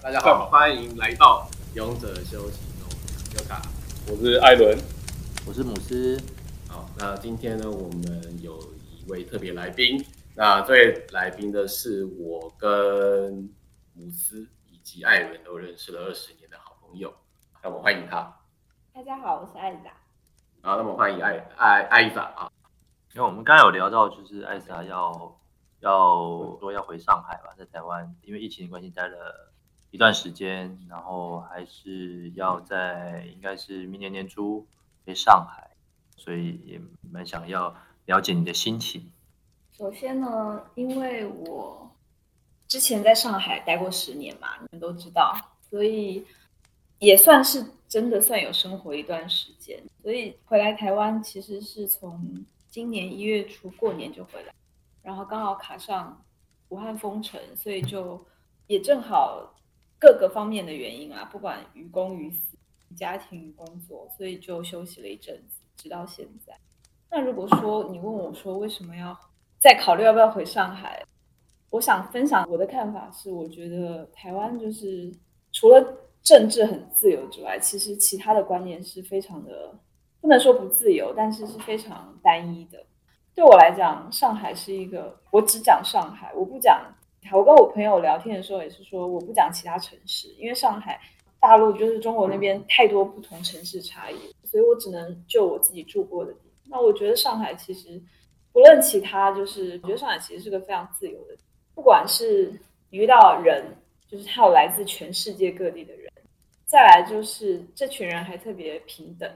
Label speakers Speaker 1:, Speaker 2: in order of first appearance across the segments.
Speaker 1: 大家好，欢迎来到勇者休息中，尤卡，
Speaker 2: 我是艾伦，
Speaker 3: 我是姆斯。
Speaker 1: 好，那今天呢，我们有一位特别来宾。那这位来宾的是我跟姆斯以及艾伦都认识了二十年的好朋友。那我欢迎他。
Speaker 4: 大家好，我是艾莎。
Speaker 1: 好，那么欢迎艾艾艾莎啊。
Speaker 3: 因为我们刚刚有聊到，就是艾莎要要说要回上海吧，在台湾，因为疫情的关系待了一段时间，然后还是要在应该是明年年初回上海，所以也蛮想要了解你的心情。
Speaker 4: 首先呢，因为我之前在上海待过十年嘛，你们都知道，所以也算是真的算有生活一段时间。所以回来台湾其实是从。今年一月初过年就回来，然后刚好卡上武汉封城，所以就也正好各个方面的原因啊，不管于公于私、家庭与工作，所以就休息了一阵子，直到现在。那如果说你问我说为什么要再考虑要不要回上海，我想分享我的看法是，我觉得台湾就是除了政治很自由之外，其实其他的观念是非常的。不能说不自由，但是是非常单一的。对我来讲，上海是一个，我只讲上海，我不讲。我跟我朋友聊天的时候也是说，我不讲其他城市，因为上海、大陆就是中国那边太多不同城市差异，所以我只能就我自己住过的地方。那我觉得上海其实不论其他，就是我觉得上海其实是个非常自由的，不管是你遇到人，就是还有来自全世界各地的人，再来就是这群人还特别平等。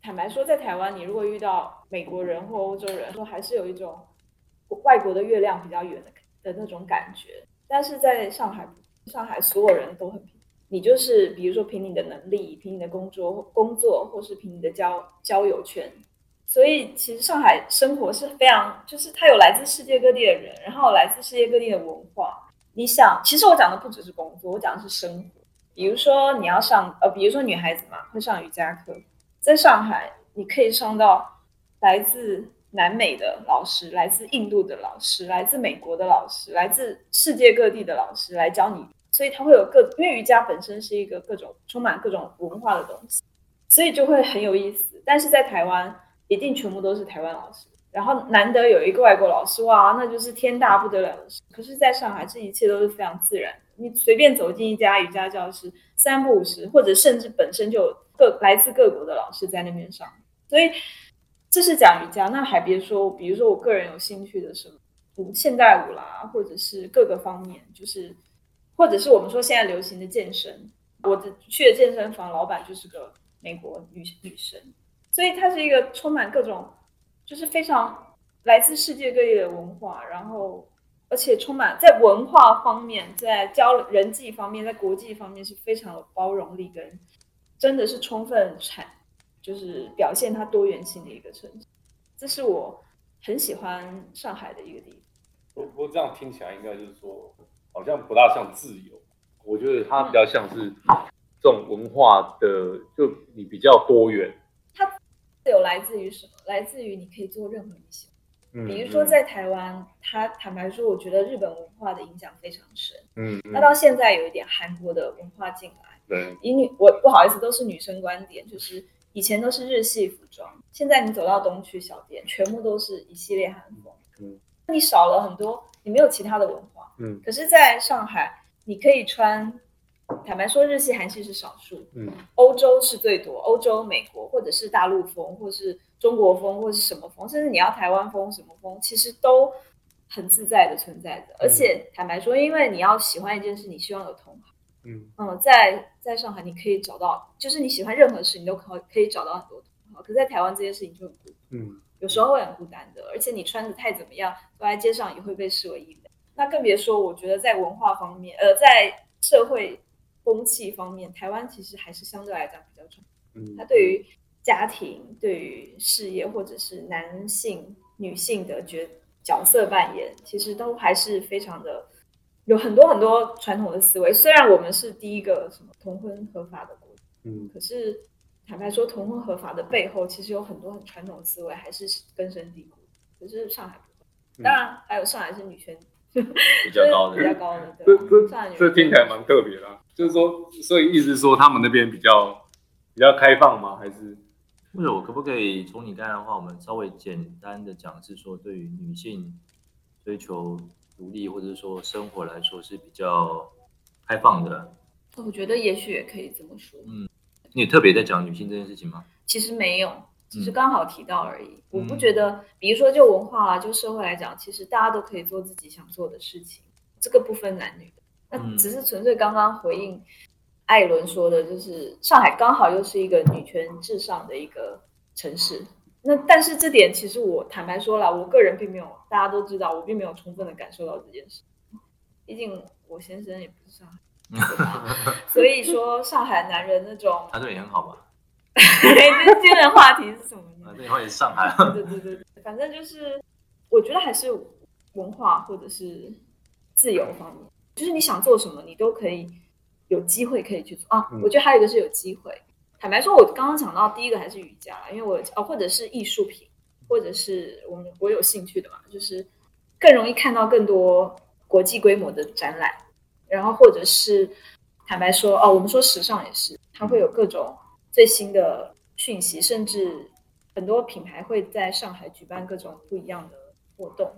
Speaker 4: 坦白说，在台湾，你如果遇到美国人或欧洲人，说还是有一种外国的月亮比较圆的的那种感觉。但是在上海，上海所有人都很平，你就是比如说凭你的能力，凭你的工作工作，或是凭你的交交友圈。所以其实上海生活是非常，就是它有来自世界各地的人，然后来自世界各地的文化。你想，其实我讲的不只是工作，我讲的是生活。比如说你要上，呃，比如说女孩子嘛，会上瑜伽课。在上海，你可以上到来自南美的老师、来自印度的老师、来自美国的老师、来自世界各地的老师来教你，所以他会有各，因为瑜伽本身是一个各种充满各种文化的东西，所以就会很有意思。但是在台湾，一定全部都是台湾老师，然后难得有一个外国老师，哇，那就是天大不得了的事。可是，在上海，这一切都是非常自然。你随便走进一家瑜伽教室，三不五时，或者甚至本身就。各来自各国的老师在那边上，所以这是讲瑜伽。那还别说，比如说我个人有兴趣的什么舞、现代舞啦，或者是各个方面，就是或者是我们说现在流行的健身。我的去的健身房老板就是个美国女女生，所以她是一个充满各种，就是非常来自世界各地的文化，然后而且充满在文化方面，在交人际方面，在国际方面是非常有包容力跟。真的是充分产，就是表现它多元性的一个城市，这是我很喜欢上海的一个地方。
Speaker 2: 不不过这样听起来应该就是说，好像不大像自由。我觉得它比较像是这种文化的，就你比较多元。
Speaker 4: 它自由来自于什么？来自于你可以做任何你喜欢。比如说在台湾，它坦白说，我觉得日本文化的影响非常深。嗯，那到现在有一点韩国的文化进来。对以女我不好意思，都是女生观点，就是以前都是日系服装，现在你走到东区小店，全部都是一系列韩风。嗯，你少了很多，你没有其他的文化。嗯，可是在上海，你可以穿，坦白说，日系、韩系是少数。嗯，欧洲是最多，欧洲、美国或者是大陆风，或是中国风，或是什么风，甚至你要台湾风什么风，其实都很自在的存在着。而且坦白说，因为你要喜欢一件事，你希望有同行。嗯嗯在在上海你可以找到，就是你喜欢任何事，你都可可以找到很多同好。可是在台湾这件事情就很孤，嗯，有时候会很孤单的，而且你穿的太怎么样，走在街上也会被视为异类。那更别说，我觉得在文化方面，呃，在社会风气方面，台湾其实还是相对来讲比较重。嗯，它对于家庭、对于事业，或者是男性、女性的角角色扮演，其实都还是非常的。有很多很多传统的思维，虽然我们是第一个什么同婚合法的国，嗯，可是坦白说，同婚合法的背后，其实有很多很传统思维还是根深蒂固。可是上海当然还有上海是女权
Speaker 3: 比较高的，
Speaker 4: 比较高的，
Speaker 2: 对，这这听起来蛮特别的。就是说，所以意思是说他们那边比较比较开放吗？还是
Speaker 3: 或者我可不可以从你刚才的话，我们稍微简单的讲，是说对于女性追求独立或者说生活来说是比较开放的？
Speaker 4: 我觉得也许也可以这么说。
Speaker 3: 嗯你特别在讲女性这件事情吗？
Speaker 4: 其实没有，只是
Speaker 3: 嗯
Speaker 4: 刚好提到而已。我不
Speaker 3: 嗯
Speaker 4: 觉得，比如说就文化啊，就社会来讲，其实大家都可以做自己想做的事情，这个不分男女的。那
Speaker 3: 嗯
Speaker 4: 只是纯粹刚刚回应艾伦说的，就是上海刚好又是一个女权至上的一个城市。那但是这点其实我坦白说了，我个人并没有，大家都知道，我并没有充分的感受到这件事。毕竟我先生也不是上海 所以说上海男人那种，
Speaker 3: 他对你很好吧？
Speaker 4: 这今天的话题是什么呢
Speaker 3: 啊，？对，或者是上海，
Speaker 4: 对对对对，反正就是我觉得还是文化或者是自由方面，就是你想做什么，你都可以有机会可以去做啊。
Speaker 2: 嗯
Speaker 4: 我觉得还有一个是有机会。坦白说，我刚刚讲到第一个还是瑜伽啦，因为我哦，或者是艺术品，或者是我们我有兴趣的嘛，就是更容易看到更多国际规模的展览，然后或者是坦白说哦，我们说时尚也是，它会有各种最新的讯息，甚至很多品牌会在上海举办各种不一样的活动。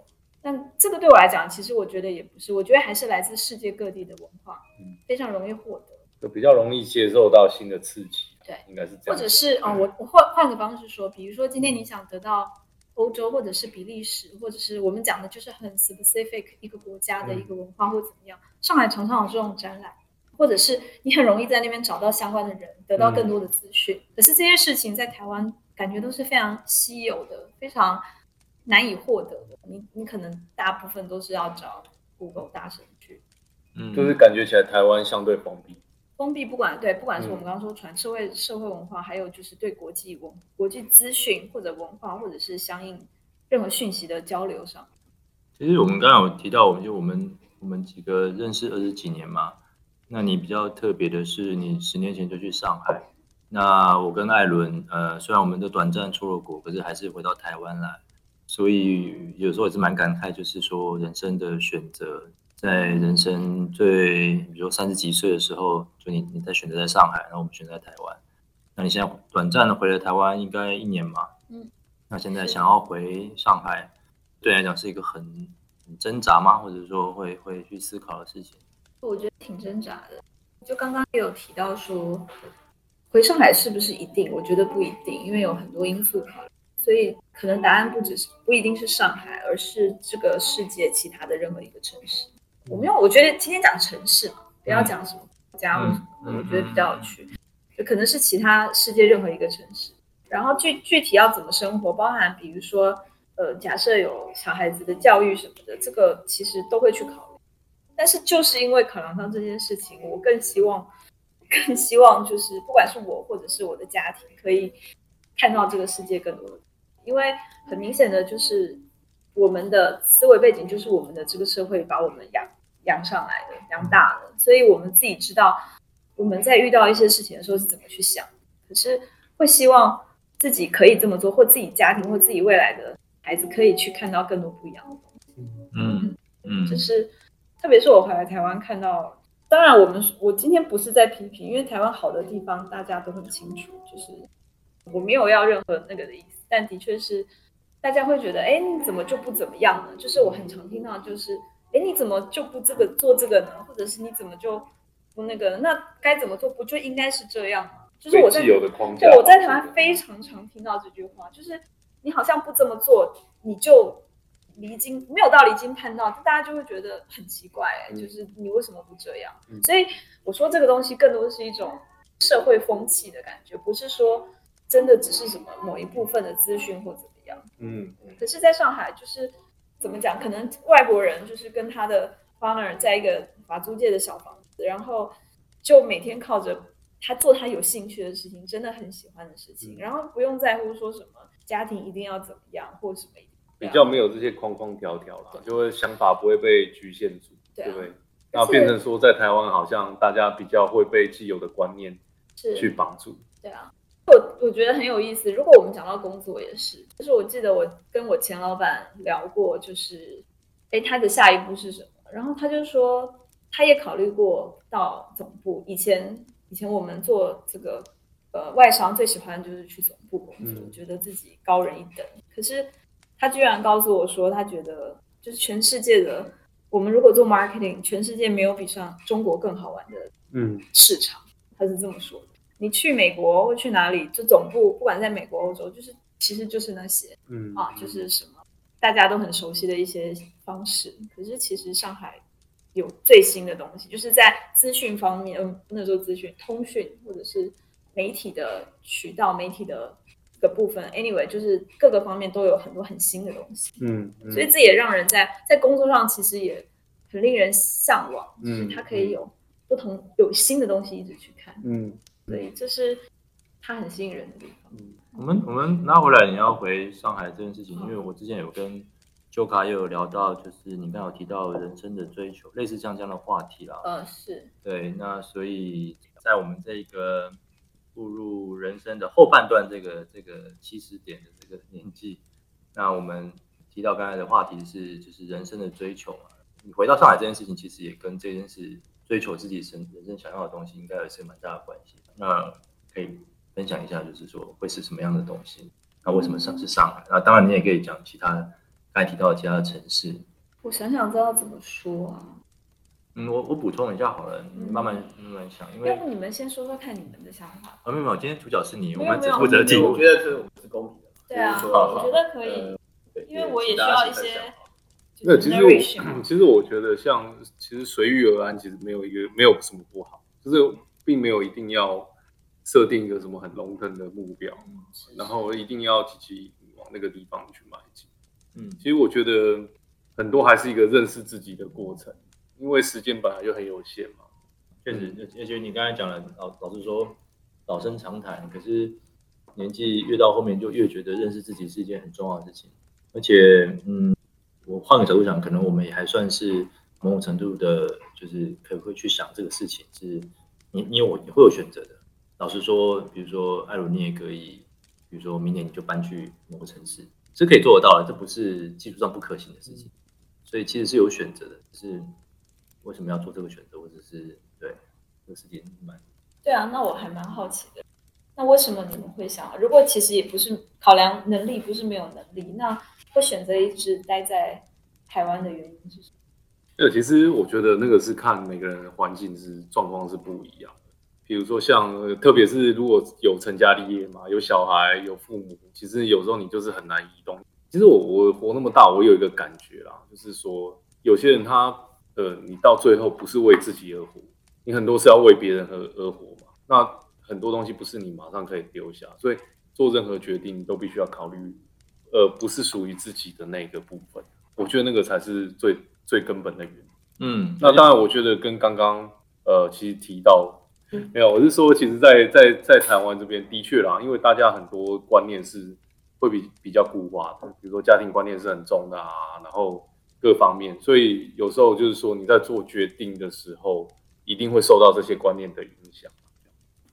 Speaker 4: 但这个对我来讲，其实我觉得也不是，我觉得还是来自世界各地的文化
Speaker 2: 嗯，
Speaker 4: 非常容易获得。
Speaker 2: 就比较容易接受到新的刺激？
Speaker 4: 对，
Speaker 2: 应该是这样。
Speaker 4: 或者是啊、我我换换个方式说，比如说今天你想得到欧洲或者是比利时，或者是我们讲的就是很 specific 一个国家的一个文化或怎么样，上海常常有这种展览，或者是你很容易在那边找到相关的人，得到更多的资讯。可是这些事情在台湾感觉都是非常稀有的，非常难以获得的。你你可能大部分都是要找 Google 大神去。
Speaker 3: 嗯，
Speaker 2: 就是感觉起来台湾相对封闭。
Speaker 4: 封闭，不管对，不管是我们
Speaker 2: 嗯
Speaker 4: 刚刚说传社会社会文化，还有就是对国际文国际资讯或者文化，或者是相应任何讯息的交流上，
Speaker 3: 其实我们刚刚有提到，我们就我们我们几个认识二十几年嘛。那你比较特别的是，你十年前就去上海。那我跟艾伦，呃，虽然我们都短暂出了国，可是还是回到台湾来。所以有时候也是蛮感慨，就是说人生的选择，在人生最，比如说三十几岁的时候，就你你在选择在上海，然后我们选择在台湾。那你现在短暂的回了台湾，应该一年嘛？
Speaker 4: 嗯。
Speaker 3: 那现在想要回上海，对你来讲是一个很很挣扎吗？或者说会会去思考的事情？
Speaker 4: 我觉得挺挣扎的。就刚刚也有提到说，回上海是不是一定？我觉得不一定，因为有很多因素考虑，所以可能答案不只是不一定是上海，而是这个世界其他的任何一个城市。我没有我觉得今天讲城市嘛，不要讲什么国家或什么，
Speaker 3: 嗯
Speaker 4: 我觉得比较有趣。就可能是其他世界任何一个城市，然后具具体要怎么生活，包含比如说呃，假设有小孩子的教育什么的，这个其实都会去考虑。但是就是因为考量到这件事情，我更希望，更希望就是不管是我或者是我的家庭，可以看到这个世界更多的。因为很明显的就是我们的思维背景就是我们的这个社会把我们养养上来的，养大的，所以我们自己知道我们在遇到一些事情的时候是怎么去想。可是会希望自己可以这么做，或自己家庭或自己未来的孩子可以去看到更多不一样的东西。
Speaker 3: 嗯嗯
Speaker 4: 就是特别是我回来台湾看到，当然我们我今天不是在批评，因为台湾好的地方大家都很清楚，就是我没有要任何那个的意思，但的确是大家会觉得，哎，你怎么就不怎么样呢？就是我很常听到，就是，哎，你怎么就不这个做这个呢？或者是你怎么就不那个？那该怎么做？不就应该是这样吗？就是我在
Speaker 2: 被既有的框架。
Speaker 4: 对，我在台湾非常常听到这句话，就是你好像不这么做，你就离经没有到离经叛道，大家就会觉得很奇怪、就是你为什么不这样？
Speaker 2: 嗯
Speaker 4: 所以我说这个东西更多是一种社会风气的感觉，不是说真的只是什么某一部分的资讯或怎么样。
Speaker 2: 嗯，嗯
Speaker 4: 可是，在上海就是怎么讲？可能外国人就是跟他的 partner 在一个法租界的小房子，然后就每天靠着他做他有兴趣的事情，真的很喜欢的事情，
Speaker 2: 嗯
Speaker 4: 然后不用在乎说什么家庭一定要怎么样或什么
Speaker 2: 比较没有这些框框条条啦，就会想法不会被局限住，
Speaker 4: 对啊
Speaker 2: 对不对？那变成说，在台湾好像大家比较会被既有的观念去绑住。
Speaker 4: 对啊，我我觉得很有意思。如果我们讲到工作也是，就是我记得我跟我前老板聊过，就是哎他的下一步是什么，然后他就说他也考虑过到总部。以前以前我们做这个呃外商最喜欢就是去总部工作，
Speaker 2: 嗯
Speaker 4: 觉得自己高人一等。可是他居然告诉我说，他觉得就是全世界的我们如果做 marketing，全世界没有比上中国更好玩的
Speaker 2: 嗯
Speaker 4: 市场，他是这么说的。你去美国或去哪里，就总部不管在美国、欧洲，就是其实就是那些
Speaker 2: 嗯
Speaker 4: 啊，就是什么大家都很熟悉的一些方式。可是其实上海有最新的东西，就是在资讯方面，嗯，那时候资讯，通讯或者是媒体的渠道、媒体的这个部分，anyway，就是各个方面都有很多很新的东西。
Speaker 2: 嗯，嗯
Speaker 4: 所以这也让人在在工作上其实也很令人向往，就是
Speaker 2: 嗯
Speaker 4: 他可以有不同有新的东西一直去看，
Speaker 2: 嗯
Speaker 4: 所以这是他很吸引人的地方。
Speaker 5: 嗯我们我们拉回来，你要回上海这件事情，因为我之前有跟修卡也有聊到，就是你刚刚有提到人生的追求，类似像这样的话题啦。
Speaker 4: 嗯，是
Speaker 5: 对，那所以在我们这个步入人生的后半段，这个这个起始点的这个年纪，那我们提到刚才的话题是就是人生的追求嘛。你回到上海这件事情，其实也跟这件事追求自己生人生想要的东西，应该也是蛮大的关系。那可以分享一下，就是说会是什么样的东西？那为什么上是上海？那当然你也可以讲其他刚才提到的其他的城市。
Speaker 4: 我想想知道怎么说啊？
Speaker 5: 嗯，我我补充一下好了，你慢慢慢慢想，因为
Speaker 4: 要不你们先说说看你们的想法？
Speaker 5: 啊，没有没有，今天主角是你，我们只负责题目
Speaker 1: 我觉。得是我们是公平的。
Speaker 4: 对啊，我觉得可以，
Speaker 1: 呃
Speaker 4: 因为我也需要一些
Speaker 2: 那其实我 其实我觉得像其实随遇而安，其实没有一个没有什么不好，就是并没有一定要设定一个什么很笼统的目标，然后一定要积极往那个地方去迈进。
Speaker 5: 嗯
Speaker 2: 其实我觉得很多还是一个认识自己的过程，因为时间本来就很有限嘛。
Speaker 5: 确实，而且你刚才讲了，老老实说，老生常谈，可是年纪越到后面，就越觉得认识自己是一件很重要的事情。而且，嗯，我换个角度想，可能我们也还算是某种程度的，就是可不可以去想这个事情，是你你有你会有选择的。老实说，比如说艾伦，你也可以，比如说明年你就搬去某个城市，是可以做得到的，这不是技术上不可行的事情。所以其实是有选择的，只是为什么要做这个选择，或者是对这个事情蛮
Speaker 4: 对啊，那我还蛮好奇的。那为什么你们会想？如果其实也不是考量能力，不是没有能力，那会选择一直待在台湾的原因是什么？
Speaker 2: 呃，其实我觉得那个是看每个人的环境是状况是不一样的。比如说像，特别是如果有成家立业嘛，有小孩，有父母，其实有时候你就是很难移动。其实我我活那么大，我有一个感觉啦，就是说有些人他呃，你到最后不是为自己而活，你很多是要为别人而而活嘛。那很多东西不是你马上可以丢下，所以做任何决定都必须要考虑，呃，不是属于自己的那个部分。我觉得那个才是最最根本的原因。
Speaker 5: 嗯，
Speaker 2: 那当然，我觉得跟刚刚呃，其实提到没有，我是说，其实在，在在台湾这边的确啦，因为大家很多观念是会比比较固化的，比如说家庭观念是很重的啊，然后各方面，所以有时候就是说你在做决定的时候，一定会受到这些观念的影响。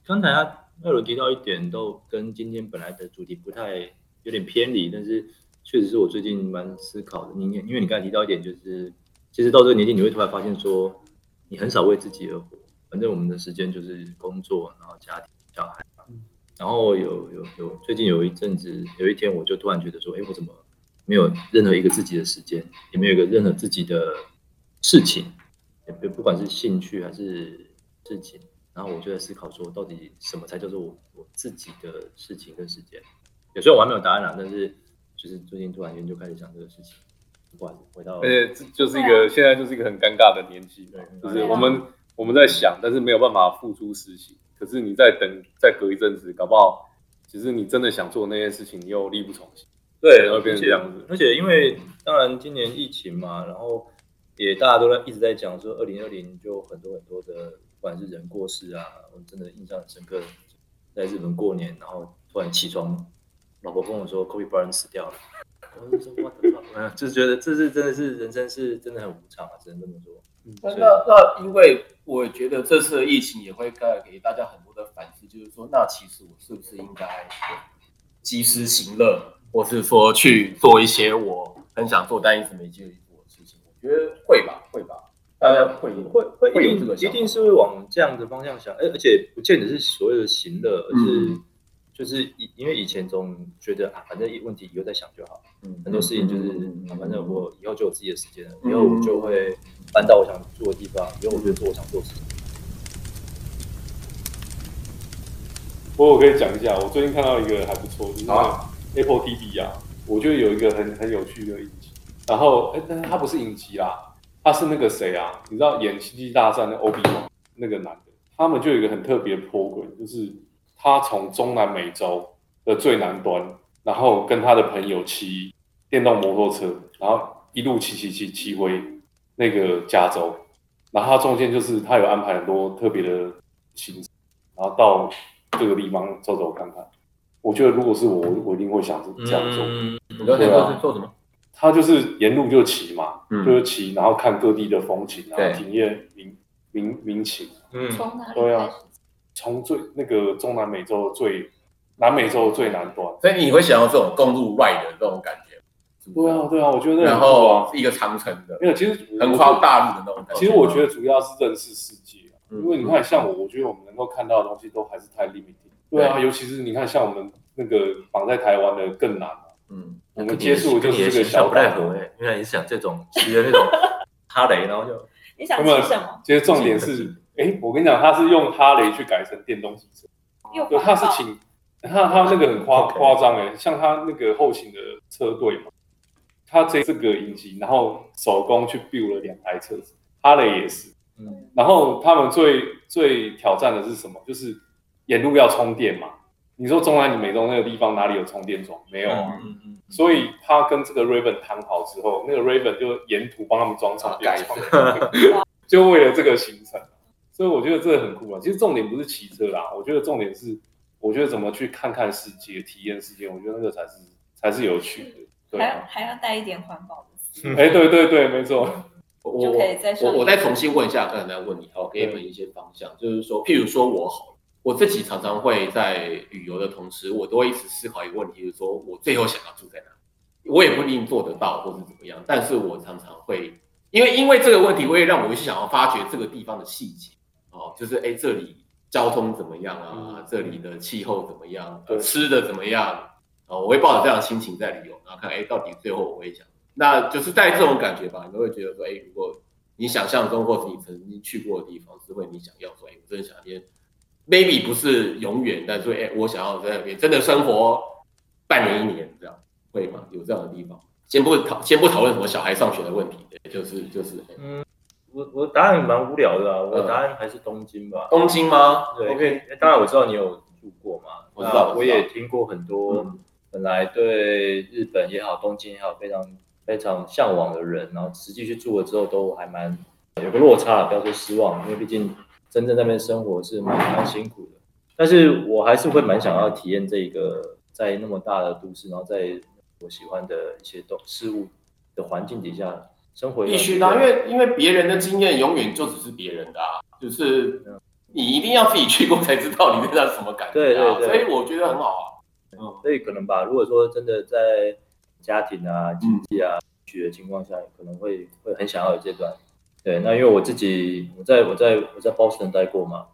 Speaker 5: 刚才他艾伦提到一点，都跟今天本来的主题不太有点偏离，但是确实是我最近蛮思考的。你也因为你刚才提到一点，就是其实到这个年纪，你会突然发现说，你很少为自己而活，反正我们的时间就是工作，然后家庭、小孩。然后有有有，最近有一阵子，有一天我就突然觉得说，哎，我怎么没有任何一个自己的时间，也没有一个任何自己的事情，也不不管是兴趣还是事情。然后我就在思考说，到底什么才叫做我我自己的事情跟时间？有时候我还没有答案啦，但是就是最近突然间就开始想这个事情。不好意思，回到
Speaker 2: 而且这就是一个现在就是一个很尴尬的年纪，
Speaker 5: 对
Speaker 2: 就是我们我们在想，但是没有办法付诸实行。可是你再等，再隔一阵子，搞不好其实你真的想做那件事情，你又力不从心。
Speaker 5: 对，
Speaker 2: 然后变成这样子
Speaker 5: 而且因为当然今年疫情嘛，然后也大家都在一直在讲说，二零二零就很多很多的，不管是人过世啊，我真的印象很深刻，在日本过年，然后突然起床，老婆跟我说 Kobe Bryant 死掉了，我就说 what the fuck，嗯就是觉得这是真的是人生是真的很无常啊，只能这么说。
Speaker 1: 那那那，因为我觉得这次的疫情也会带给大家很多的反思，就是说，那其实我是不是应该及时行乐，或是说去做一些我很想做但一直没机会做的事情？我觉得会吧，会吧。大家会
Speaker 5: 会会
Speaker 1: 这个
Speaker 5: 一定是会往这样的方向想，而而且不见得是所有的行乐，而是
Speaker 1: 嗯
Speaker 5: 就是以因为以前总觉得啊，反正问题以后再想就好，
Speaker 1: 嗯
Speaker 5: 很多事情就是
Speaker 1: 嗯嗯
Speaker 5: 啊，反正我以后就有自己的时间了，
Speaker 1: 嗯
Speaker 5: 以后我就会搬到我想住的地方，以后我就做我想做的事情。
Speaker 2: 不过我可以讲一下，我最近看到一个还不错，就是 Apple TV 啊，我觉得有一个很很有趣的影集。然后，哎，但是它不是影集啦，它是那个谁啊？你知道演《星际大战》的欧比王那个男的，他们就有一个很特别的 program，就是他从中南美洲的最南端，然后跟他的朋友骑电动摩托车，然后一路骑骑骑骑回那个加州，然后他中间就是他有安排很多特别的行程，然后到各个地方走走看看。我觉得如果是我，我我一定会想这样做。
Speaker 5: 嗯，
Speaker 1: 你刚才说是做什么？
Speaker 2: 他就是沿路就骑嘛，
Speaker 1: 嗯
Speaker 2: 就是骑，然后看各地的风景，然后体验民民民情。
Speaker 5: 嗯
Speaker 4: 从哪里
Speaker 2: 对啊
Speaker 4: 开始？
Speaker 2: 从最那个中南美洲最南美洲最南端。
Speaker 1: 所以你会想要这种公路 ride 的这种感觉，
Speaker 2: 对啊，对啊，我觉得那
Speaker 1: 然后一个长城的，
Speaker 2: 没有，其实
Speaker 1: 横跨。大陆的那种感觉。
Speaker 2: 其实我觉得主要是认识世界啊，
Speaker 1: 嗯
Speaker 2: 因为你看，像我，我觉得我们能够看到的东西都还是太 limited。对啊，尤其是你看，像我们那个绑在台湾的更难啊。
Speaker 1: 嗯，
Speaker 2: 我们接触的就是这个小
Speaker 5: 不太
Speaker 2: 岛
Speaker 5: 合诶，原来你是想这种骑的那种哈雷，然后就
Speaker 4: 你想
Speaker 2: 那么
Speaker 4: 吃什么？
Speaker 2: 其实重点是，哎，我跟你讲，他是用哈雷去改成电动机车。对，他是请他他那个很夸夸张哎，像他那个后勤的车队嘛，他这这个引擎，然后手工去 build 了两台车子，哈雷也是，
Speaker 5: 嗯
Speaker 2: 然后他们最最挑战的是什么？就是沿路要充电嘛。你说中南你美洲那个地方哪里有充电桩？没有啊。
Speaker 5: 嗯嗯
Speaker 2: 所以他跟这个 Raven 谈好之后，那个 Raven 就沿途帮他们装充电桩，就为了这个行程。所以我觉得这个很酷啊。其实重点不是骑车啦，我觉得重点是，我觉得怎么去看看世界、体验世界，我觉得那个才是才是有趣的。对
Speaker 4: 还还要带一点环保的。
Speaker 2: 哎、对对对，没错。
Speaker 1: 我
Speaker 4: 就可以再
Speaker 1: 我我再重新问一下，刚才在问你，好，给你们一些方向，就是说，譬如说我好了，我自己常常会在旅游的同时，我都会一直思考一个问题，就是说我最后想要住在哪里？我也不一定做得到，或是怎么样，但是我常常会，因为因为这个问题，会让我去想要发掘这个地方的细节，哦，就是哎，这里交通怎么样啊？
Speaker 2: 嗯
Speaker 1: 这里的气候怎么样？吃的怎么样？哦，我会抱着这样的心情在旅游，然后看哎，到底最后我会想。那就是带这种感觉吧，你都会觉得说，哎，如果你想象中或者你曾经去过的地方，是会你想要说，哎，我真的想那边，maybe 不是永远，但是哎，我想要在那边真的生活半年一年这样，会吗？有这样的地方？先不讨先不讨论什么小孩上学的问题，就是就是哎
Speaker 5: 我我答案蛮无聊的啊，我答案还是东京吧。
Speaker 1: 东京吗？
Speaker 5: 对，因
Speaker 1: OK，
Speaker 5: 为当然我知道你有住过嘛，
Speaker 1: 我知道我
Speaker 5: 也听过很多
Speaker 1: 嗯
Speaker 5: 本来对日本也好，东京也好，非常非常向往的人，然后实际去住了之后，都还蛮有个落差，不要说失望，因为毕竟真正那边生活是蛮蛮辛苦的。但是我还是会蛮想要体验这一个在那么大的都市，然后在我喜欢的一些东事物的环境底下生活。
Speaker 1: 必须的啊，因为因为别人的经验永远就只是别人的啊，就是你一定要自己去过才知道你那是什么感觉、啊。
Speaker 5: 对对对
Speaker 1: 所以我觉得很好啊。嗯，
Speaker 5: 所以可能吧，如果说真的在家庭啊、经济啊许的情况下，可能会会很想要有这段。对，那因为我自己我在我在我在 Boston 待过嘛，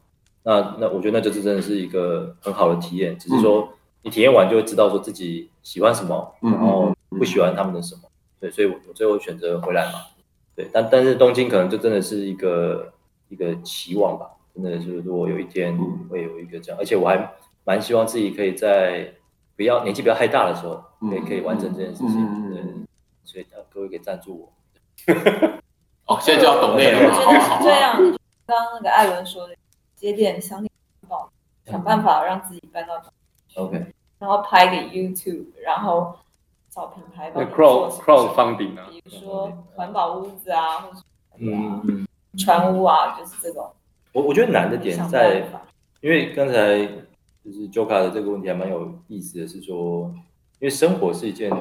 Speaker 5: 那那我觉得那就是真的是一个很好的体验，只是说你体验完就会知道说自己喜欢什么，
Speaker 1: 嗯
Speaker 5: 然后不喜欢他们的什么。对，所以我我最后选择回来嘛。对，但但是东京可能就真的是一个一个期望吧，真的是如果有一天
Speaker 1: 嗯
Speaker 5: 会有一个这样，而且我还蛮希望自己可以在不要年纪不要太大的时候，
Speaker 1: 嗯
Speaker 5: 可以可以完成这件事情。
Speaker 1: 嗯嗯
Speaker 5: 所以呃各位可以赞助我。
Speaker 1: 哦，现在就要懂内了
Speaker 4: 我
Speaker 1: 嘛，
Speaker 4: 觉得是这
Speaker 1: 好好好。
Speaker 4: 样。刚刚那个艾伦说的，节点想想办法让自己搬到
Speaker 5: ，OK，
Speaker 4: 然后拍给 YouTube，然后找品牌
Speaker 2: 那
Speaker 4: 帮你
Speaker 2: crowd
Speaker 4: 做
Speaker 2: crowd funding 啊，
Speaker 4: 比如说环保屋子啊，或者
Speaker 5: 嗯嗯，
Speaker 4: 船屋啊，就是这种。
Speaker 5: 我我觉得难的点在因为刚才就是 Joka 的这个问题还蛮有意思的，是说，因为生活是一件，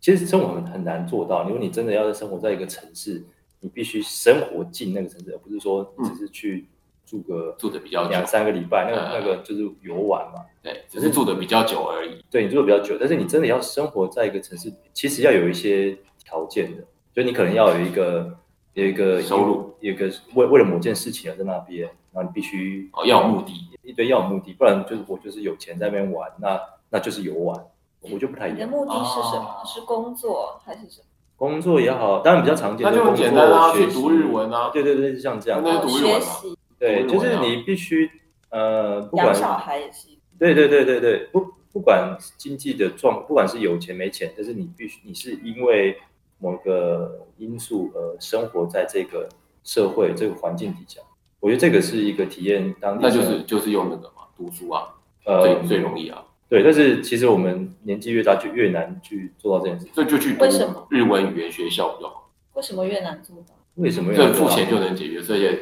Speaker 5: 其实生活很很难做到。如果你真的要生活在一个城市，你必须生活进那个城市，而不是说只是去住个
Speaker 1: 住的比较久
Speaker 5: 两，三个礼拜，那个
Speaker 1: 嗯
Speaker 5: 那个就是游玩嘛。
Speaker 1: 对，只是住的比较久而已。
Speaker 5: 对你住的比较久，但是你真的要生活在一个城市，其实要有一些条件的，就你可能要有一个有一个
Speaker 1: 收入，
Speaker 5: 有一个为为了某件事情而在那边，然后你必须
Speaker 1: 哦要有目的，
Speaker 5: 一堆要有目的，不然就是我就是有钱在那边玩，那那就是游玩，我就不太一样。
Speaker 4: 你的目的是什么？
Speaker 1: 哦
Speaker 4: 是工作还是什么？
Speaker 5: 工作也好，当然比较常见
Speaker 1: 那就很
Speaker 5: 的工作
Speaker 1: 简单啊，去读日文啊，
Speaker 5: 对对对，像这样。
Speaker 1: 那就读日文嘛
Speaker 4: 学习
Speaker 5: 对，就是你必须呃，不管
Speaker 4: 养小孩也是一。
Speaker 5: 对对对对对，不不管经济的状，不管是有钱没钱，但是你必须你是因为某个因素而生活在这个社会这个环境底下，我觉得这个是一个体验当地
Speaker 1: 那，就是就是用那个嘛，读书啊，
Speaker 5: 呃
Speaker 1: 最最容易啊，
Speaker 5: 对，但是其实我们年纪越大就越难去做到这件事情。
Speaker 1: 这就去读
Speaker 4: 为什么
Speaker 1: 日文语言学校就好，
Speaker 4: 为什么越难做到？
Speaker 5: 为什么要
Speaker 1: 这付
Speaker 5: 做到
Speaker 1: 钱就能解决，这些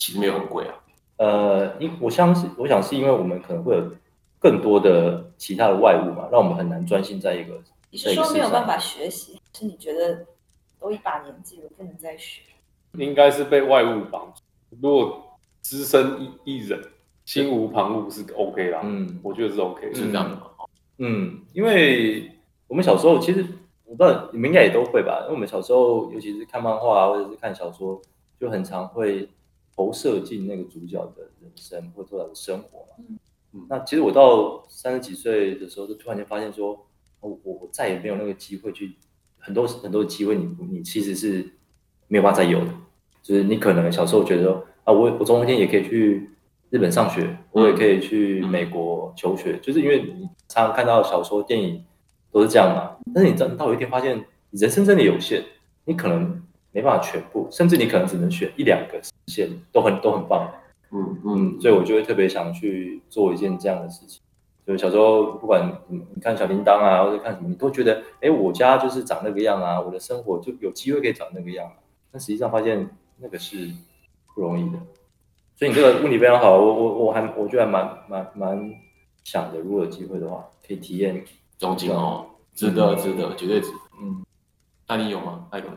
Speaker 1: 其实没有很贵啊。
Speaker 5: 呃，因我相信，我想是因为我们可能会有更多的其他的外物嘛，让我们很难专心在一个。
Speaker 4: 你是说没有办法学习，是你觉得都一把年纪了不能再学？
Speaker 2: 应该是被外物绑住。如果只身一一人，心无旁骛是 OK 啦，
Speaker 5: 嗯
Speaker 2: 我觉得是 OK。
Speaker 1: 是这样的？
Speaker 5: 嗯，因为我们小时候其实我不知道你们应该也都会吧，因为我们小时候尤其是看漫画啊，或者是看小说，就很常会投射进那个主角的人生或者他的生活嘛。
Speaker 4: 嗯
Speaker 1: 嗯
Speaker 5: 那其实我到三十几岁的时候，就突然间发现说，哦我我再也没有那个机会去很多很多机会你，你其实是没有办法再有的。就是你可能小时候觉得说啊，我我总有一天也可以去日本上学，我也可以去美国求学，就是因为你常常看到小说、电影都是这样嘛。但是你真到有一天发现，你人生真的有限，你可能没办法全部，甚至你可能只能选一两个实现，都很都很棒。
Speaker 1: 嗯
Speaker 5: 嗯，
Speaker 1: 嗯，
Speaker 5: 所以我就会特别想去做一件这样的事情。就是小时候，不管你你看小铃铛啊，或者看什么，你都觉得，哎，我家就是长那个样啊，我的生活就有机会可以长那个样啊。但实际上发现那个是不容易的。所以你这个问题非常好，我我我还我觉得还蛮蛮蛮想的，如果有机会的话，可以体验。
Speaker 1: 中金哦，值得值得，绝对值得。
Speaker 5: 嗯，
Speaker 1: 那你有吗？艾伦？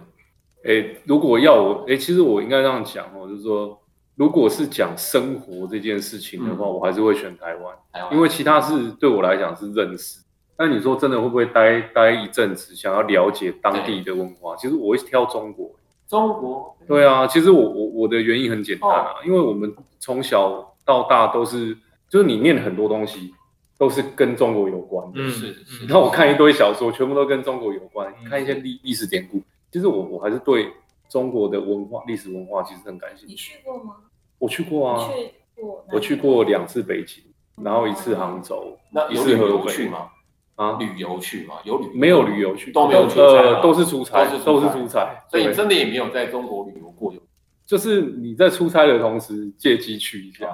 Speaker 2: 诶，如果要我，哎，其实我应该这样讲哦，就是说，如果是讲生活这件事情的话，
Speaker 1: 嗯
Speaker 2: 我还是会选台湾，
Speaker 1: 台湾
Speaker 2: 因为其他是对我来讲是认识。但你说真的会不会待待一阵子，想要了解当地的文化？其实我会挑中国。
Speaker 1: 中国
Speaker 2: 对啊，其实我我我的原因很简单啊，因为我们从小到大都是，就是你念很多东西都是跟中国有关的。
Speaker 3: 嗯
Speaker 1: 是是，
Speaker 2: 然后我看一堆小说，全部都跟中国有关，
Speaker 3: 嗯
Speaker 2: 看一些历历史典故。其实我我还是对中国的文化、历史文化其实很感兴趣你。
Speaker 4: 去过吗？
Speaker 2: 我去过啊，
Speaker 4: 去过？
Speaker 2: 我去过两次北京，然后一次杭州，
Speaker 1: 那有旅
Speaker 2: 次河
Speaker 1: 去吗？
Speaker 2: 啊，
Speaker 1: 旅游去吗？有旅
Speaker 2: 没有旅游去，
Speaker 1: 都没有出差
Speaker 2: 呃，都是出差，
Speaker 1: 都是
Speaker 2: 都是
Speaker 1: 出差所以你真的也没有在中国旅游过，有
Speaker 2: 就是你在出差的同时借机去一下，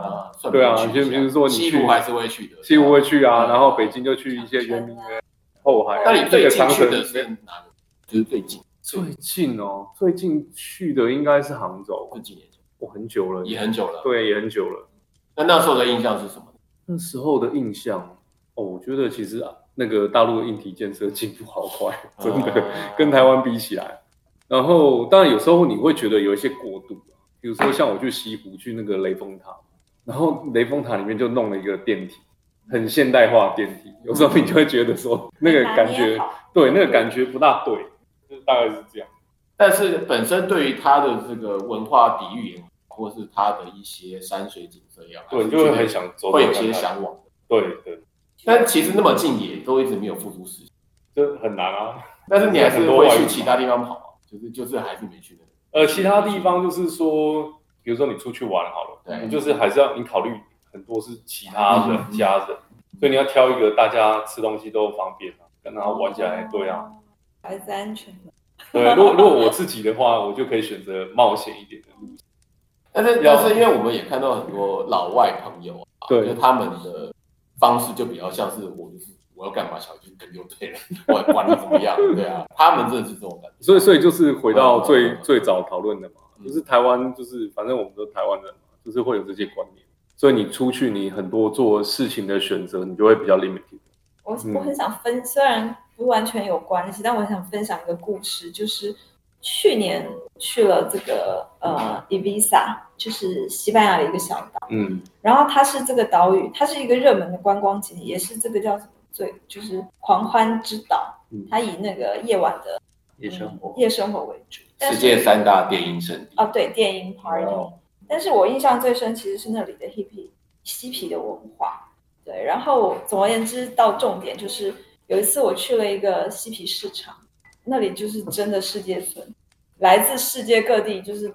Speaker 2: 对啊就比如说你去
Speaker 1: 西湖还是会去的，
Speaker 2: 西湖会去啊，
Speaker 1: 嗯
Speaker 2: 然后北京就去一些圆明园、后海啊。
Speaker 1: 那你最
Speaker 2: 这个长城
Speaker 1: 近去的是哪个？就是最近
Speaker 2: 最近哦，最近去的应该是杭州
Speaker 1: 这，几年前，
Speaker 2: 我很久了，
Speaker 1: 也很久了。，
Speaker 2: 对，也很久了。
Speaker 1: 那那时候的印象是什么？
Speaker 2: 那时候的印象哦，我觉得其实啊，那个大陆的硬体建设进步好快，真的、
Speaker 1: 啊
Speaker 2: 跟台湾比起来。然后当然有时候你会觉得有一些过度啊，比如说像我去西湖去那个雷峰塔，然后雷峰塔里面就弄了一个电梯，很现代化的电梯，有时候你就会觉得说那个感觉，对，那个感觉不大对，就是大概是这样。
Speaker 1: 但是本身对于它的这个文化底蕴也好，或是它的一些山水景色也好，
Speaker 2: 对，你就会很想走走
Speaker 1: 会有些向往的。
Speaker 2: 对对，
Speaker 1: 但其实那么近也都一直没有付出实行。
Speaker 2: 这很难啊。
Speaker 1: 但是你还是会去其他地方跑啊，就是就是还是没去那。
Speaker 2: 呃，其他地方就是说，比如说你出去玩好了，
Speaker 1: 对
Speaker 2: 你就是还是要你考虑很多是其他人、
Speaker 1: 嗯
Speaker 2: 家人，所以你要挑一个大家吃东西都方便啊，跟他玩起来，对啊，，
Speaker 4: 孩子安全的。
Speaker 2: 对。如果如果我自己的话，我就可以选择冒险一点的路。
Speaker 1: 但是
Speaker 2: 要
Speaker 1: 但是因为我们也看到很多老外朋友啊，
Speaker 2: 对
Speaker 1: 就他们的方式就比较像是我就是我要干嘛，小心跟就对了，管管你怎么样，对啊，他们真的是这种感觉。
Speaker 2: 所以所以就是回到最、
Speaker 1: 嗯
Speaker 2: 最早讨论的嘛，
Speaker 1: 嗯
Speaker 2: 就是台湾就是反正我们都台湾人嘛，就是会有这些观念，所以你出去你很多做事情的选择，你就会比较 limited。
Speaker 4: 我
Speaker 2: 嗯
Speaker 4: 我很想分，虽然不完全有关系，但我想分享一个故事，就是去年去了这个呃 Ibiza，就是西班牙的一个小岛，
Speaker 2: 嗯
Speaker 4: 然后它是这个岛屿，它是一个热门的观光景点，也是这个叫什么最就是狂欢之岛
Speaker 2: 嗯，
Speaker 4: 它以那个夜晚的
Speaker 5: 夜生活
Speaker 4: 嗯夜生活为主。
Speaker 1: 世界三大电音圣地。
Speaker 4: 哦，对，电音 party。
Speaker 5: 哦
Speaker 4: 但是我印象最深其实是那里的 hippie 嬉皮的文化。对，然后总而言之，到重点就是有一次我去了一个嬉皮市场，那里就是真的世界村，来自世界各地，就是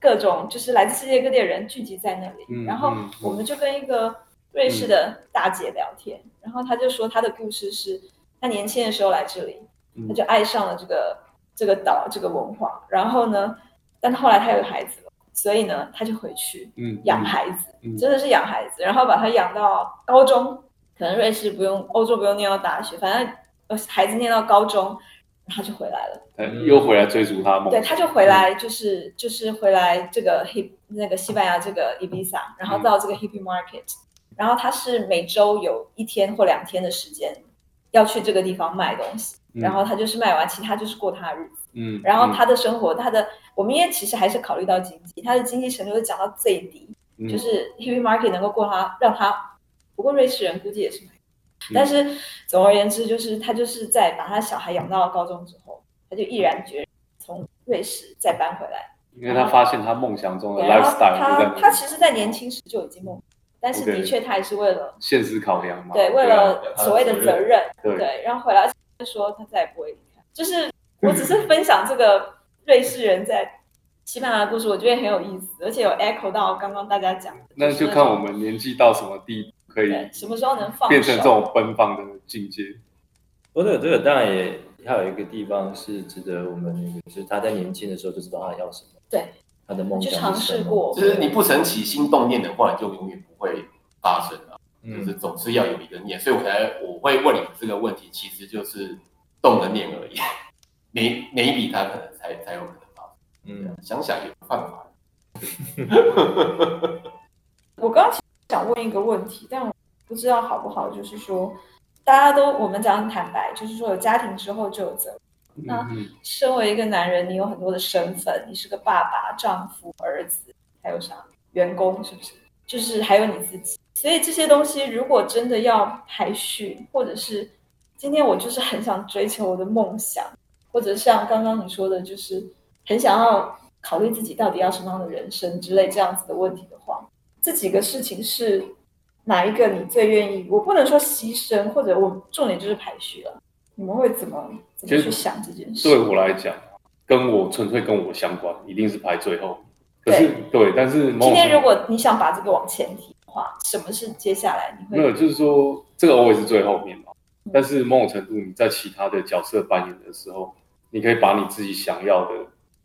Speaker 4: 各种就是来自世界各地的人聚集在那里。
Speaker 2: 嗯
Speaker 4: 然后
Speaker 2: 嗯
Speaker 4: 我们就跟一个瑞士的大姐聊天，然后她就说她的故事是她年轻的时候来这里，
Speaker 2: 嗯
Speaker 4: 她就爱上了这个这个岛这个文化，然后呢，但后来她有孩子了，所以呢，她就回去
Speaker 2: 嗯
Speaker 4: 养孩子，
Speaker 2: 嗯
Speaker 4: 真的是养孩子，然后把她养到高中，可能瑞士不用，欧洲不用念到大学，反正呃孩子念到高中，然后就回来了。
Speaker 2: 嗯又回来追逐他
Speaker 4: 对，他就回来，就是就是回来这个 hip 那个西班牙这个 Ibiza，然后到这个 hippie market，、然后他是每周有一天或两天的时间要去这个地方卖东西，
Speaker 2: 嗯。
Speaker 4: 然后他就是卖完，其他就是过他的日子。
Speaker 2: 嗯，
Speaker 4: 然后他的生活，他的我们也其实还是考虑到经济，他的经济程度是降到最低，
Speaker 2: 嗯。
Speaker 4: 就是 hippie market 能够过他让他，不过瑞士人估计也是但是总而言之，就是他就是在把他小孩养到高中之后，他就毅然决然从瑞士再搬回来。
Speaker 2: 因为他发现他梦想中的 lifestyle
Speaker 4: 他他其实，在年轻时就已经梦，但是的确他也是为了
Speaker 2: 现实考量嘛，
Speaker 4: 对为
Speaker 2: 啊
Speaker 4: 了所谓的责任，
Speaker 2: 对
Speaker 4: 对，然后回来就说他再也不会离开。就是我只是分享这个瑞士人在西班牙的故事，我觉得很有意思，而且有 echo 到刚刚大家讲的，
Speaker 2: 那就看我们年纪到什么地步可以
Speaker 4: 什么时候能放
Speaker 2: 变成这。种奔放的境界。
Speaker 5: 不过这个当然也还有一个地方是值得我们那个，就是他在年轻的时候就知道他要什么，
Speaker 4: 对，
Speaker 5: 他的梦
Speaker 4: 去尝
Speaker 5: 想是什么
Speaker 4: 试过
Speaker 1: 就是你不曾起心动念的话，你就永远不会发生啊。就是
Speaker 5: 嗯，
Speaker 1: 总是要有一个念，所以我才我会问你这个问题，其实就是动了念而已。每每一笔他可能才才有可能发生。
Speaker 5: 嗯，
Speaker 1: 想想也不犯法。
Speaker 4: 我刚刚其实想问一个问题，但我不知道好不好，就是说大家都我们讲坦白，就是说有家庭之后就有责任。那
Speaker 2: 嗯
Speaker 4: 身为一个男人，你有很多的身份，你是个爸爸、丈夫、儿子，还有啥员工，是不是？就是还有你自己。所以这些东西，如果真的要排序，或者是今天我就是很想追求我的梦想，或者像刚刚你说的，就是很想要考虑自己到底要什么样的人生之类这样子的问题的话，这几个事情是哪一个你最愿意？我不能说牺牲，或者我重点就是排序了。你们会怎么怎么去想这件事？
Speaker 2: 对我来讲，跟我纯粹跟我相关，一定是排最后。可是对，但是
Speaker 4: 今天如果你想把这个往前提的话，什么是接下来你会
Speaker 2: 没有，就是说这个 always 是最后面嘛
Speaker 4: 嗯。
Speaker 2: 但是某种程度，你在其他的角色扮演的时候，你可以把你自己想要的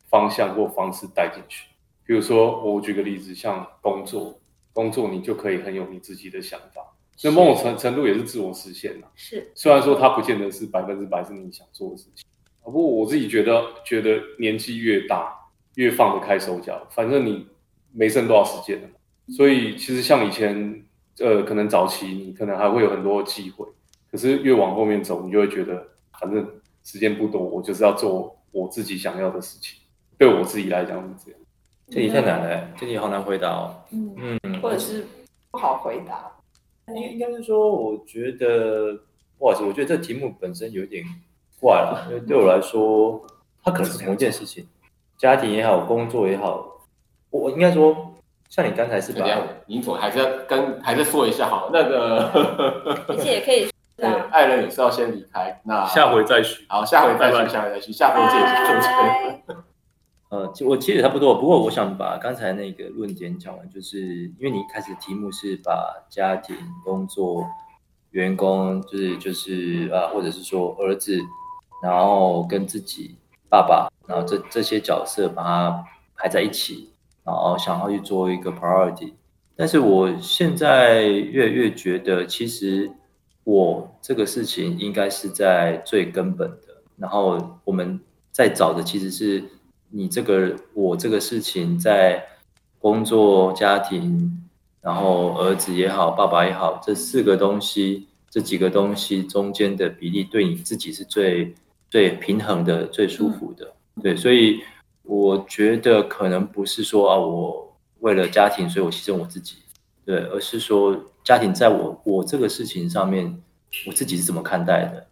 Speaker 2: 方向或方式带进去。比如说，我举个例子，像工作，工作你就可以很有你自己的想法，那某种程程度也是自我实现呐。
Speaker 4: 是
Speaker 2: 虽然说它不见得是百分之百是你想做的事情，不过我自己觉得，觉得年纪越大，越放得开手脚，反正你没剩多少时间了嘛。所以其实像以前，呃，可能早期你可能还会有很多机会，可是越往后面走，你就会觉得，反正时间不多，我就是要做我自己想要的事情。对我自己来讲是这样。
Speaker 5: 这题太难了，这题好难回答哦。
Speaker 4: 嗯，
Speaker 5: 嗯，
Speaker 4: 或者是不好回答。
Speaker 5: 应应该是说，我觉得不好意思，我觉得这题目本身有点怪了，因为对我来说，它可能是同一件事情，家庭也好，工作也好，我我应该说，像你刚才是把
Speaker 1: 怎么样？你总还是要跟还是说一下好，那个
Speaker 4: 而且也可以
Speaker 1: 对
Speaker 4: 啊，
Speaker 1: 爱人也是要先离开，那
Speaker 2: 下回再续。
Speaker 1: 好，下回再续，下回再续，下回见，下回见。
Speaker 5: 呃，我其实差不多，不过我想把刚才那个论点讲完，就是因为你一开始题目是把家庭、工作、员工，就是就是啊，或者是说儿子，然后跟自己爸爸，然后这这些角色把它排在一起，然后想要去做一个 priority。但是我现在越来越觉得，其实我这个事情应该是在最根本的，然后我们在找的其实是你这个我这个事情在工作、家庭，然后儿子也好，爸爸也好，这四个东西，这几个东西中间的比例，对你自己是最最平衡的、最舒服的。对，所以我觉得可能不是说啊，我为了家庭，所以我牺牲我自己，对，而是说家庭在我我这个事情上面，我自己是怎么看待的？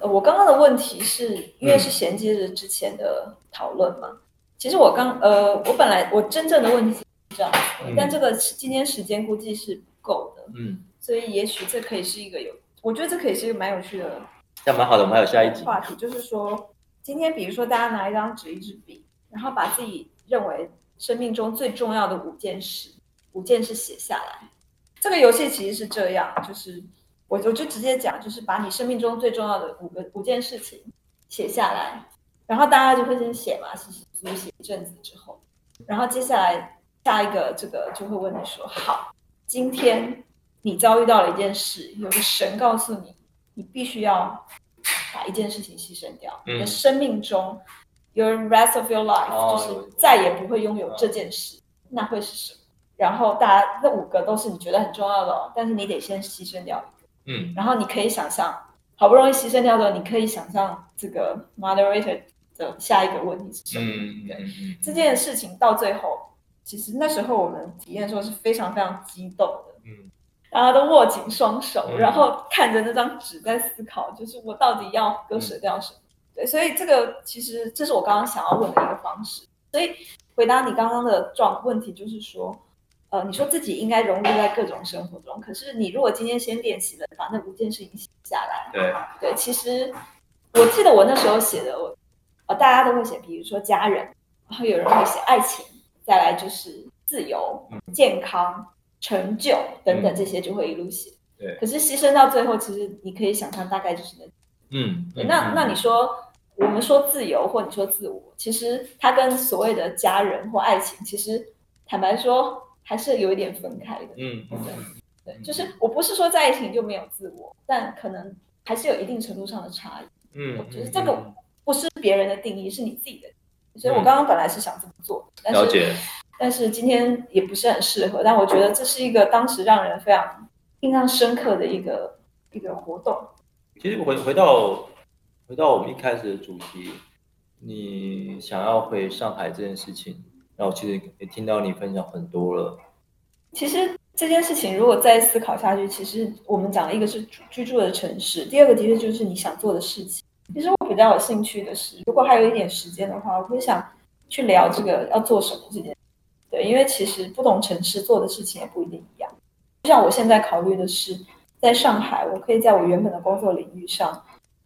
Speaker 4: 呃我刚刚的问题是因为是衔接着之前的讨论嘛，其实我刚呃，我本来我真正的问题是这样但这个今天时间估计是不够的，
Speaker 5: 嗯，
Speaker 4: 所以也许这可以是一个有，我觉得这可以是一个蛮有趣的
Speaker 5: 这样蛮好的，我们还有下一集。
Speaker 4: 话题，就是说，今天比如说大家拿一张纸、一支笔，然后把自己认为生命中最重要的五件事，五件事写下来。这个游戏其实是这样，就是我我就直接讲，就是把你生命中最重要的五个五件事情写下来，然后大家就会先写嘛，写写写写一阵子之后，然后接下来下一个这个就会问你说，好，今天你遭遇到了一件事，有个神告诉你，你必须要把一件事情牺牲掉，
Speaker 5: 嗯。
Speaker 4: 你的生命中，your rest of your life、
Speaker 5: 哦
Speaker 4: 就是再也不会拥有这件事，那会是什么？然后大家那五个都是你觉得很重要的哦，但是你得先牺牲掉
Speaker 5: 嗯
Speaker 4: 然后你可以想象，好不容易牺牲掉的，你可以想象这个 moderator 的下一个问题是什么？
Speaker 5: 嗯
Speaker 4: 对
Speaker 5: 嗯
Speaker 4: 这件事情到最后，其实那时候我们体验的时候是非常非常激动的，
Speaker 5: 嗯
Speaker 4: 大家都握紧双手，
Speaker 5: 嗯
Speaker 4: 然后看着那张纸在思考，就是我到底要割舍掉什么？对，所以这个其实这是我刚刚想要问的一个方式。所以回答你刚刚的状问题，就是说，呃，你说自己应该融入在各种生活中，可是你如果今天先练习了，把那五件事情写下来，
Speaker 5: 对，
Speaker 4: 对，其实我记得我那时候写的，我呃大家都会写，比如说家人，然后有人会写爱情，再来就是自由、健康、成就等等
Speaker 5: 嗯
Speaker 4: 这些就会一路写。
Speaker 5: 对
Speaker 4: 可是牺牲到最后，其实你可以想象，大概就是那。
Speaker 5: 嗯，
Speaker 4: 对那那你说，我们说自由或你说自我，其实它跟所谓的家人或爱情，其实坦白说还是有一点分开的。
Speaker 5: 嗯嗯
Speaker 4: 对，就是我不是说在一起就没有自我，但可能还是有一定程度上的差异。
Speaker 5: 嗯，
Speaker 4: 就是这个不是别人的定义，是你自己的。所以我刚刚本来是想这么做，但是
Speaker 5: 了解，
Speaker 4: 但是今天也不是很适合。但我觉得这是一个当时让人非常印象深刻的一个一个活动。
Speaker 5: 其实回回到回到我们一开始的主题，你想要回上海这件事情，然后其实也听到你分享很多了，
Speaker 4: 其实这件事情如果再思考下去，其实我们讲的一个是居住的城市，第二个的确就是你想做的事情。其实我比较有兴趣的是，如果还有一点时间的话，我会想去聊这个要做什么这件。对，因为其实不同城市做的事情也不一定一样。就像我现在考虑的是，在上海，我可以在我原本的工作领域上，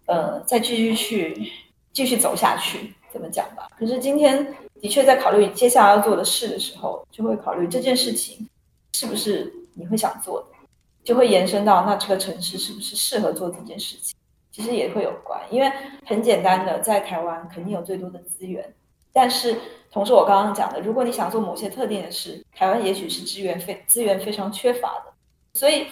Speaker 4: 呃，再继续去继续走下去，怎么讲吧？可是今天的确在考虑接下来要做的事的时候，就会考虑这件事情是不是你会想做的，就会延伸到那这个城市是不是适合做这件事情，其实也会有关。因为很简单的，在台湾肯定有最多的资源，但是同时我刚刚讲的，如果你想做某些特定的事，台湾也许是资源非资源非常缺乏的，所以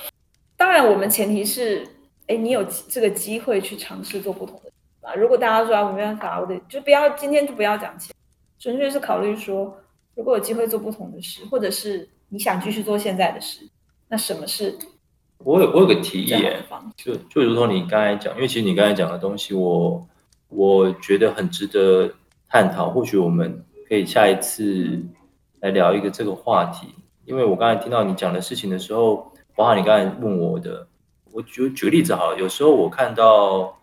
Speaker 4: 当然我们前提是，哎，你有这个机会去尝试做不同的啊。如果大家说啊，我没办法，我得就不要今天就不要讲钱，纯粹是考虑说，如果有机会做不同的事，或者是你想继续做现在的事，那什么是
Speaker 5: 我有我有个提议？就就如同你刚才讲，因为其实你刚才讲的东西我，我觉得很值得探讨。或许我们可以下一次来聊一个这个话题，因为我刚才听到你讲的事情的时候，包含你刚才问我的，我举举个例子好了，有时候我看到，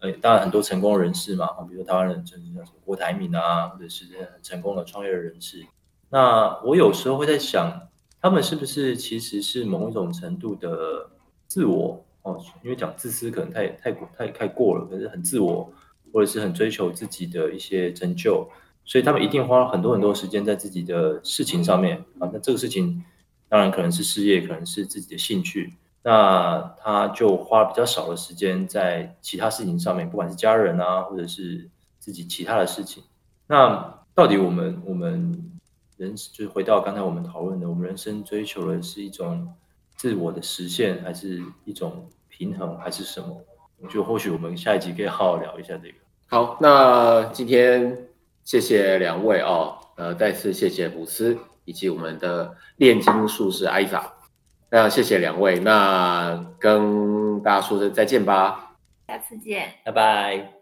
Speaker 5: 呃，当然很多成功人士嘛，比如说台湾人，就是像什么郭台铭啊，或者是很成功的创业人士，那我有时候会在想，他们是不是其实是某一种程度的自我哦？因为讲自私可能太太过太太过了，可是很自我，或者是很追求自己的一些成就，所以他们一定花了很多很多时间在自己的事情上面啊。那这个事情当然可能是事业，可能是自己的兴趣，那他就花比较少的时间在其他事情上面，不管是家人啊，或者是自己其他的事情。那到底我们我们人就是回到刚才我们讨论的，我们人生追求的是一种自我的实现，还是一种平衡，还是什么？就或许我们下一集可以好好聊一下这个。
Speaker 1: 好，那今天谢谢两位哦，呃，再次谢谢布斯以及我们的炼金术士艾莎，那谢谢两位，那跟大家说声再见吧。
Speaker 4: 下次见。
Speaker 5: 拜拜。